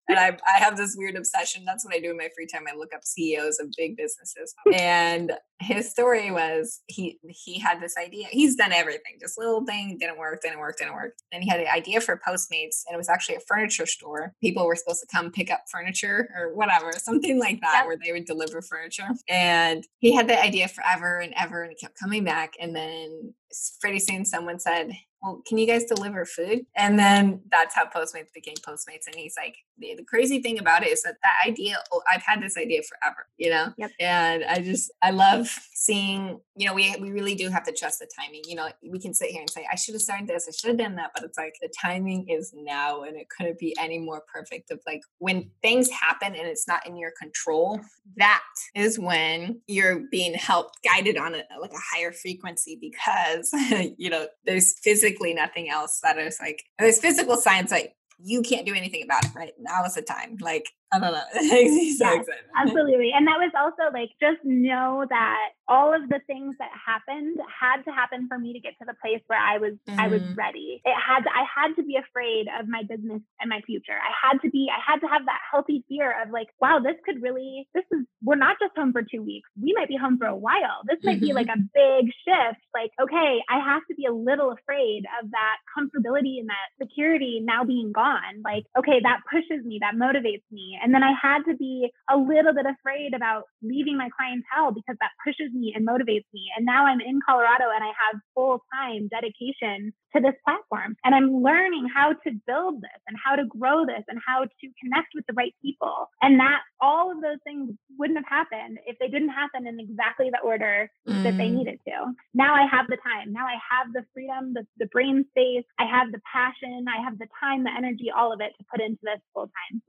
and I, I have this weird obsession. That's what I do in my free time. I look up CEOs of big businesses. And his story was he he had this idea. He's done everything, just little thing, didn't work, didn't work, didn't work. And he had an idea for Postmates, and it was actually a furniture store. People were supposed to come pick up furniture or whatever, something like that, yep. where they would deliver furniture. And he had the idea forever and ever, and it kept coming back. And then pretty soon someone said, well, can you guys deliver food? And then that's how Postmates became Postmates. And he's like, the, the, crazy thing about it is that that idea, oh, I've had this idea forever, you know? Yep. And I just, I love seeing, you know, we, we really do have to trust the timing. You know, we can sit here and say, I should have started this, I should have done that. But it's like the timing is now and it couldn't be any more perfect. Of like when things happen and it's not in your control, that is when you're being helped, guided on a, like a higher frequency because, you know, there's physically nothing else that is like, there's physical science like you can't do anything about it right? Now is the time like I don't know. so yeah, absolutely. And that was also like just know that all of the things that happened had to happen for me to get to the place where I was mm-hmm. I was mm-hmm. ready. It had to, I had to be afraid of my business and my future. I had to be I had to have that healthy fear of like, wow, this could really this is we're not just home for 2 weeks. We might be home for a while. This might mm-hmm. be like a big shift. Like, okay, I have to be a little afraid of that comfortability and that security now being gone. Like, okay, that pushes me, that motivates me and then I had to be a little bit afraid about leaving my clientele because that pushes me and motivates me. And now I'm in Colorado and I have full time dedication to this platform. And I'm learning how to build this and how to grow this and how to connect with the right people. And that all of those things wouldn't have happened if they didn't happen in exactly the order mm. that they mm. needed to. Now I have the time. Now I have the freedom, the, the brain space. I have the passion. I have the time, the energy, all of it to put into this full time.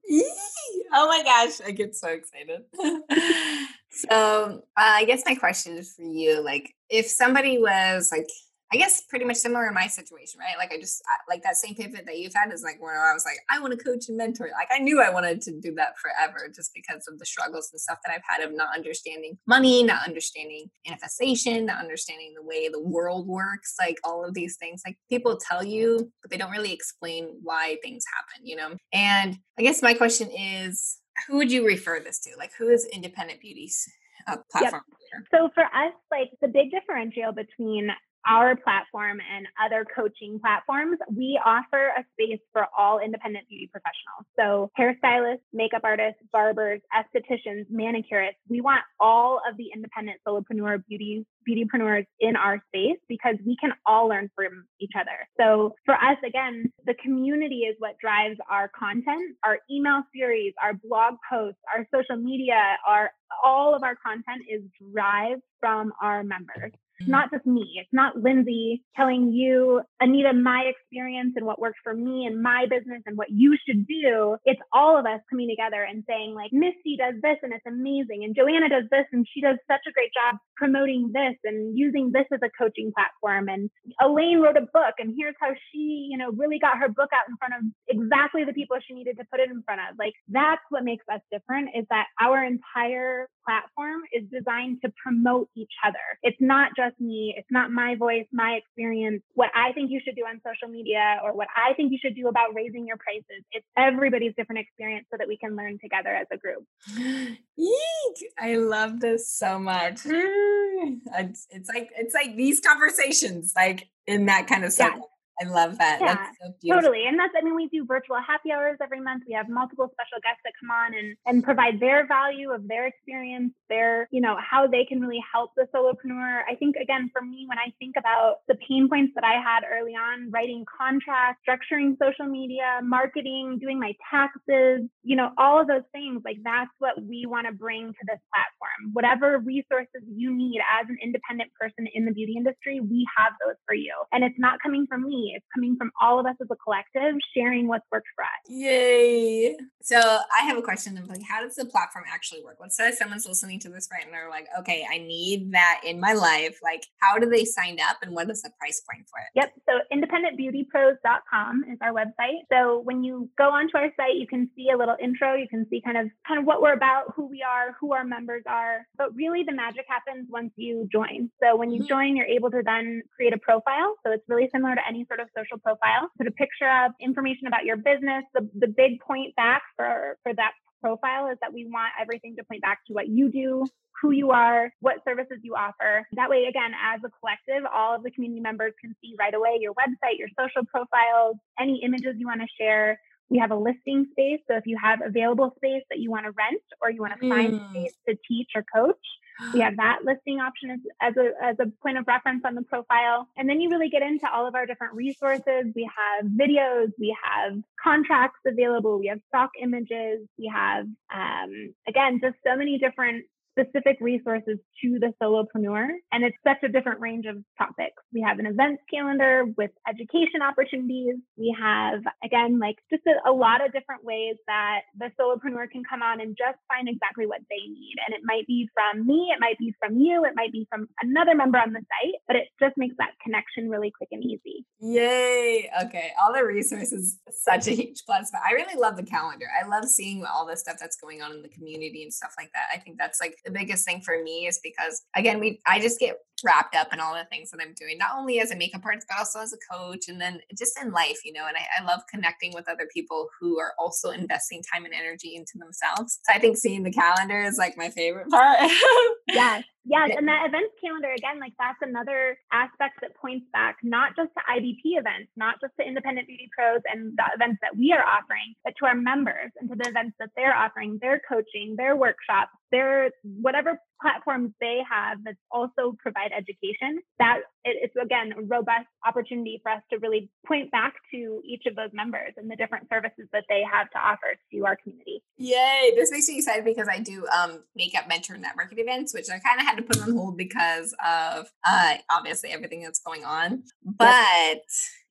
Oh my gosh, I get so excited. so uh, I guess my question is for you, like if somebody was like I guess pretty much similar in my situation, right? Like I just like that same pivot that you've had is like where I was like, I want to coach and mentor. Like I knew I wanted to do that forever just because of the struggles and stuff that I've had of not understanding money, not understanding manifestation, not understanding the way the world works, like all of these things. Like people tell you, but they don't really explain why things happen, you know? And I guess my question is, who would you refer this to? Like who is independent beauties? Uh, platform yep. So for us, like the big differential between our platform and other coaching platforms, we offer a space for all independent beauty professionals. So, hairstylists, makeup artists, barbers, estheticians, manicurists, we want all of the independent solopreneur beauty beautypreneurs in our space because we can all learn from each other. So for us, again, the community is what drives our content, our email series, our blog posts, our social media, our all of our content is derived from our members. It's not just me. It's not Lynzie telling you, Anita, my experience and what worked for me and my business and what you should do. It's all of us coming together and saying, like, Misty does this and it's amazing. And Joanna does this and she does such a great job promoting this and using this as a coaching platform. And Elaine wrote a book and here's how she, you know, really got her book out in front of exactly the people she needed to put it in front of. Like, that's what makes us different is that our entire platform is designed to promote each other. It's not just me, it's not my voice, my experience, what I think you should do on social media or what I think you should do about raising your prices. It's everybody's different experience so that we can learn together as a group. Eek! I love this so much. Mm. It's, it's like it's like these conversations like in that kind of stuff. I love that. Yeah, so totally. And that's, I mean, we do virtual happy hours every month. We have multiple special guests that come on and, and provide their value of their experience, their, you know, how they can really help the solopreneur. I think, again, for me, when I think about the pain points that I had early on, writing contracts, structuring social media, marketing, doing my taxes, you know, all of those things, like that's what we want to bring to this platform. Whatever resources you need as an independent person in the beauty industry, we have those for you. And it's not coming from me it's coming from all of us as a collective sharing what's worked for us. Yay. So I have a question of like, how does the platform actually work? Let's say someone's listening to this right and they're like, okay, I need that in my life. Like, how do they sign up and what is the price point for it? Yep. So independentbeautypros.com is our website. So when you go onto our site, you can see a little intro. You can see kind of kind of what we're about, who we are, who our members are. But really the magic happens once you join. So when you mm-hmm. join, you're able to then create a profile. So it's really similar to any sort of social profile. Put a picture of information about your business. The, the big point back for, for that profile is that we want everything to point back to what you do, who you are, what services you offer. That way, again, as a collective, all of the community members can see right away your website, your social profiles, any images you want to share. We have a listing space. So if you have available space that you want to rent or you want to find mm. space to teach or coach, we have that listing option as, as, a, as a point of reference on the profile. And then you really get into all of our different resources. We have videos, we have contracts available, we have stock images, we have, um, again, just so many different specific resources to the solopreneur. And it's such a different range of topics. We have an events calendar with education opportunities. We have, again, like just a, a, lot of different ways that the solopreneur can come on and just find exactly what they need. And it might be from me, it might be from you, it might be from another member on the site, but it just makes that connection really quick and easy. Yay. Okay. All the resources, such a huge plus. But I really love the calendar. I love seeing all the stuff that's going on in the community and stuff like that. I think that's like the biggest thing for me is because again, we I just get wrapped up in all the things that I'm doing, not only as a makeup artist, but also as a coach and then just in life, you know. And I, I, love connecting with other people who are also investing time and energy into themselves. So I think seeing the calendar is like my favorite part. yes. Yes, and that events calendar again, like that's another aspect that points back not just to IBP events, not just to independent beauty pros and the events that we are offering, but to our members and to the events that they're offering, their coaching, their workshops, their whatever platforms they have that also provide education that it's again a robust opportunity for us to really point back to each of those members and the different services that they have to offer to our community. Yay this makes me excited because i do um, makeup mentor networking events which i kind of had to put on hold because of uh, obviously everything that's going on but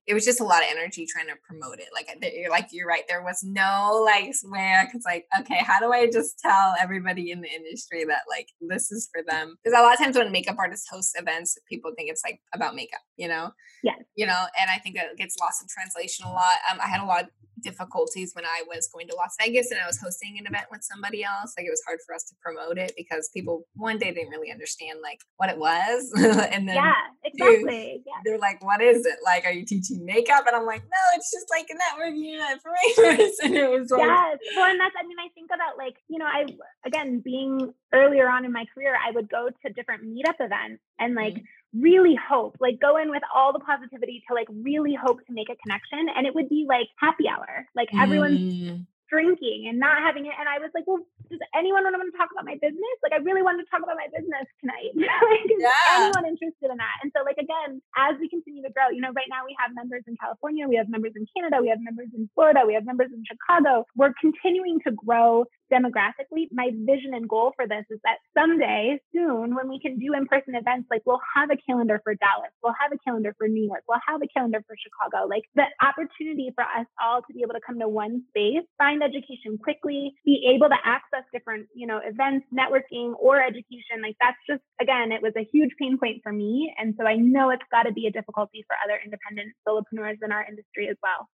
it was just a lot of energy trying to promote it. Like you're like you're right. There was no like swear because like okay, how do I just tell everybody in the industry that like this is for them? Because a lot of times when makeup artists host events, people think it's like about makeup, you know. Yeah. You know, and I think that gets lost in translation a lot. Um, I had a lot of difficulties when I was going to Las Vegas and I was hosting an event with somebody else. Like it was hard for us to promote it because people one day didn't really understand like what it was, and then yeah, exactly. yeah. They're like, "What is it? Like, are you teaching makeup?" And I'm like, "No, it's just like a networking event for makers." and it was like, yes. Well, and that's I mean, I think about like you know, I again being earlier on in my career, I would go to different meetup events and like. Mm-hmm really hope, like go in with all the positivity to like really hope to make a connection. And it would be like happy hour. Like everyone's mm drinking and not having it. And I was like, well, does anyone want to talk about my business? Like, I really wanted to talk about my business tonight. like, is yeah. anyone interested in that? And so, like, again, as we continue to grow, you know, right now we have members in California, we have members in Canada, we have members in Florida, we have members in Chicago. We're continuing to grow demographically. My vision and goal for this is that someday, soon, when we can do in person events, like we'll have a calendar for Dallas, we'll have a calendar for New York, we'll have a calendar for Chicago. Like the opportunity for us all to be able to come to one space, find education quickly, be able to access different, you know, events, networking, or education. Like that's just, again, it was a huge pain point for me. And so I know it's got to be a difficulty for other independent solopreneurs in our industry as well.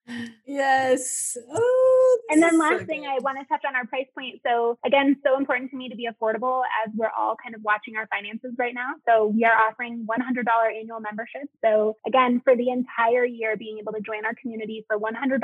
Yes. Oh, and then last so thing I want to touch on our price point. So again, so important to me to be affordable as we're all kind of watching our finances right now. So we are offering $100 annual membership. So again, for the entire year, being able to join our community for $100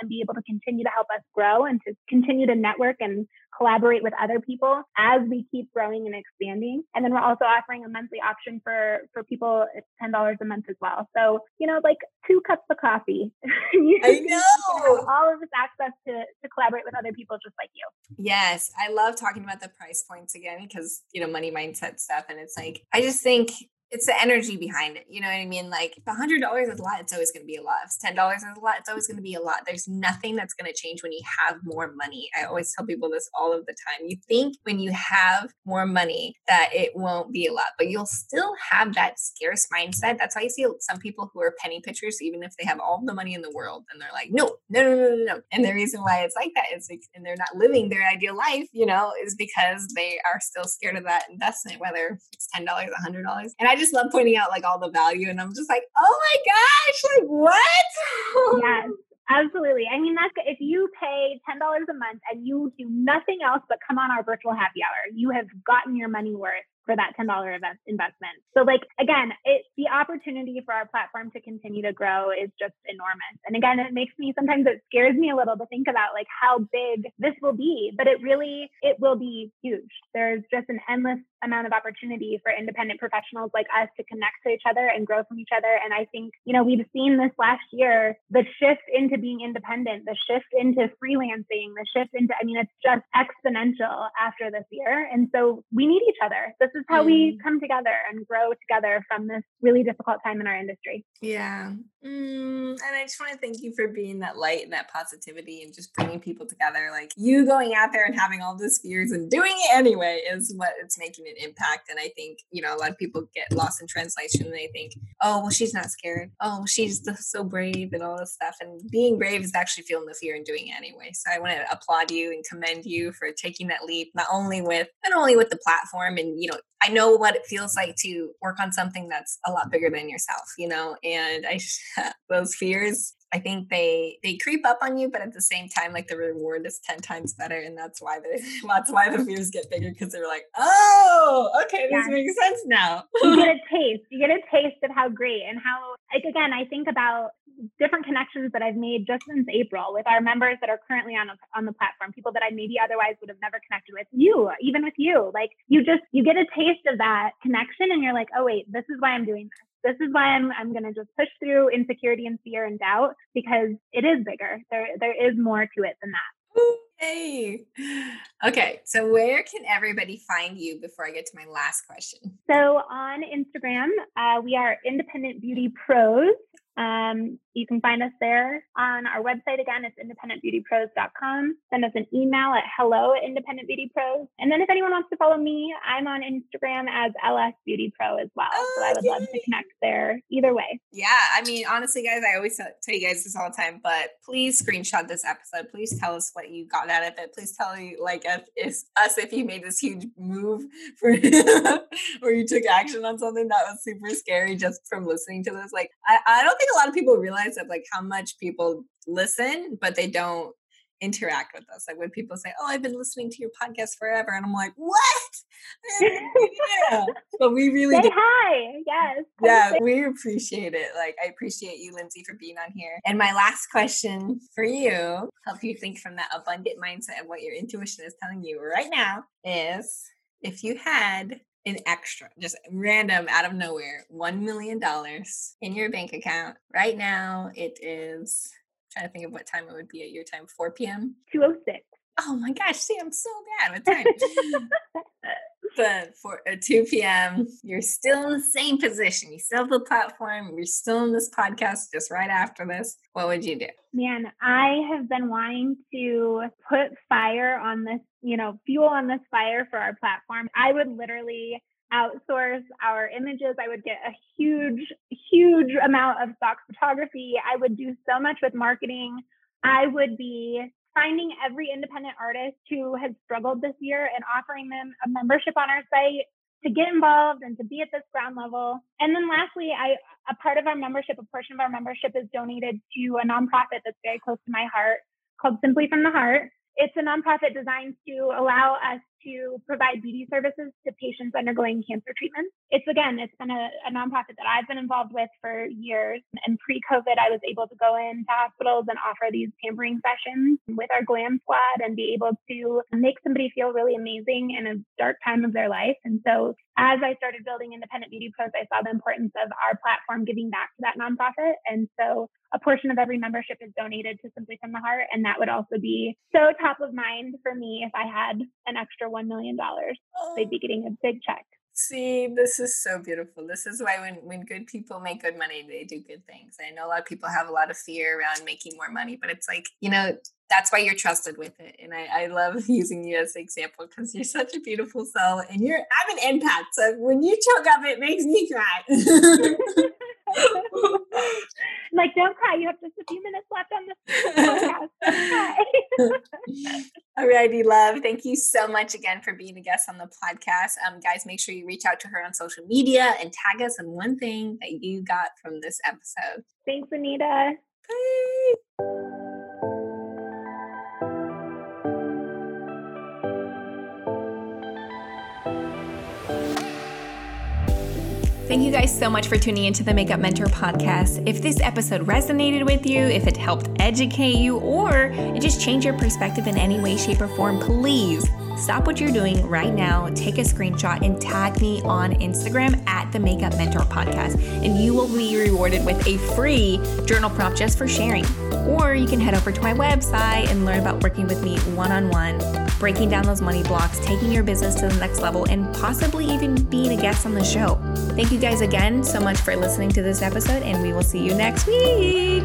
and be able to continue to help us grow and to continue to network and collaborate with other people as we keep growing and expanding. And then we're also offering a monthly option for for people it's ten dollars a month as well. So you know, like two cups of coffee. I know all of this access to to collaborate with other people just like you. Yes, I love talking about the price points again because you know money mindset stuff, and it's like I just think it's the energy behind it. You know what I mean? Like if hundred dollars is a lot, it's always going to be a lot. If ten dollars is a lot, it's always going to be a lot. There's nothing that's going to change when you have more money. I always tell people this all of the time. You think when you have more money that it won't be a lot, but you'll still have that scarce mindset. That's why you see some people who are penny pitchers, even if they have all the money in the world, and they're like, no, no, no, no, no, no. And the reason why it's like that is, and they're not living their ideal life, you know, is because they are still scared of that investment, whether it's ten dollars, a hundred dollars. And I just love pointing out like all the value, and I'm just like, oh my gosh, like what? yes. Absolutely. I mean, that's if you pay $10 a month and you do nothing else but come on our virtual happy hour, you have gotten your money worth for that $10 investment. So like again, it the opportunity for our platform to continue to grow is just enormous. And again, it makes me sometimes it scares me a little to think about like how big this will be, but it really it will be huge. There's just an endless amount of opportunity for independent professionals like us to connect to each other and grow from each other. And I think, you know, we've seen this last year, the shift into being independent, the shift into freelancing, the shift into, I mean, it's just exponential after this year. And so we need each other. This is how mm. we come together and grow together from this really difficult time in our industry. Yeah. Mm, and I just want to thank you for being that light and that positivity and just bringing people together. Like you going out there and having all those fears and doing it anyway is what it's making an impact. And I think, you know, a lot of people get lost in translation and they think, oh, well, she's not scared. Oh, she's so brave and all this stuff. And being brave is actually feeling the fear and doing it anyway. So I want to applaud you and commend you for taking that leap, not only with, not only with the platform and, you know, I know what it feels like to work on something that's a lot bigger than yourself, you know, and I those fears I think they they creep up on you, but at the same time, like the reward is ten times better, and that's why the that's why the fears get bigger because they're like, oh, okay, this yeah. makes sense now. you get a taste. You get a taste of how great and how like again, I think about different connections that I've made just since April with our members that are currently on on the platform, people that I maybe otherwise would have never connected with. You, even with you, like you just you get a taste of that connection, and you're like, oh wait, this is why I'm doing this this is why I'm I'm going to just push through insecurity and fear and doubt because it is bigger. There there is more to it than that. Hey. Okay, so where can everybody find you before I get to my last question? So on Instagram, uh, we are Independent Beauty Pros. Um, you can find us there on our website. Again, it's independentbeautypros.com. Send us an email at hello at independentbeautypros. And then if anyone wants to follow me, I'm on Instagram as LS Beauty Pro as well. Oh, so I would yay. love to connect there either way. Yeah. I mean, honestly, guys, I always tell you guys this all the time, but please screenshot this episode. Please tell us what you got out of it. Please tell me, like, if, if us if you made this huge move for where you took action on something that was super scary just from listening to this. Like, I, I don't think a lot of people realize that like how much people listen, but they don't interact with us. Like when people say, "Oh, I've been listening to your podcast forever," and I'm like, "What?" yeah, but we really say do. hi. Yes. Yeah, we appreciate it. Like I appreciate you, Lynzie, for being on here. And my last question for you, help you think from that abundant mindset of what your intuition is telling you right now, is if you had an extra, just random out of nowhere, $1 million in your bank account. Right now, it is, I'm trying to think of what time it would be at your time, 4 p.m. 206. Oh my gosh, see, I'm so bad with time. but for at 2 p.m., you're still in the same position. You still have the platform. You're still in this podcast just right after this. What would you do? Man, I have been wanting to put fire on this, you know, fuel on this fire for our platform. I would literally outsource our images. I would get a huge, huge amount of stock photography. I would do so much with marketing. I would be finding every independent artist who has struggled this year and offering them a membership on our site to get involved and to be at this ground level. And then lastly, I a part of our membership, a portion of our membership is donated to a nonprofit that's very close to my heart called Simply from the Heart. It's a nonprofit designed to allow us to provide beauty services to patients undergoing cancer treatments. It's again, it's been a, a nonprofit that I've been involved with for years. And pre COVID, I was able to go into hospitals and offer these pampering sessions with our glam squad and be able to make somebody feel really amazing in a dark time of their life. And so as I started building independent beauty pros, I saw the importance of our platform giving back to that nonprofit. And so a portion of every membership is donated to Simply from the Heart. And that would also be so top of mind for me if I had an extra $1 million. Oh. They'd be getting a oh. big check. See, this is so beautiful. This is why when, when good people make good money, they do good things. I know a lot of people have a lot of fear around making more money, but it's like, you know, that's why you're trusted with it. And I, I love using you as an example because you're such a beautiful soul and you're I'm an empath. So when you choke up, it makes me cry. like, don't cry. You have just a few minutes left on this podcast. Alrighty, love. Thank you so much again for being a guest on the podcast. Um, guys, make sure you reach out to her on social media and tag us on one thing that you got from this episode. Thanks, Anita. Bye. Thank you guys so much for tuning into the Makeup Mentor podcast. If this episode resonated with you, if it helped educate you, or it just changed your perspective in any way, shape, or form, please stop what you're doing right now, take a screenshot, and tag me on Instagram at the Makeup Mentor Podcast. And you will be rewarded with a free journal prompt just for sharing. Or you can head over to my website and learn about working with me one on one, breaking down those money blocks, taking your business to the next level, and possibly even being a guest on the show. Thank you guys again so much for listening to this episode, and we will see you next week.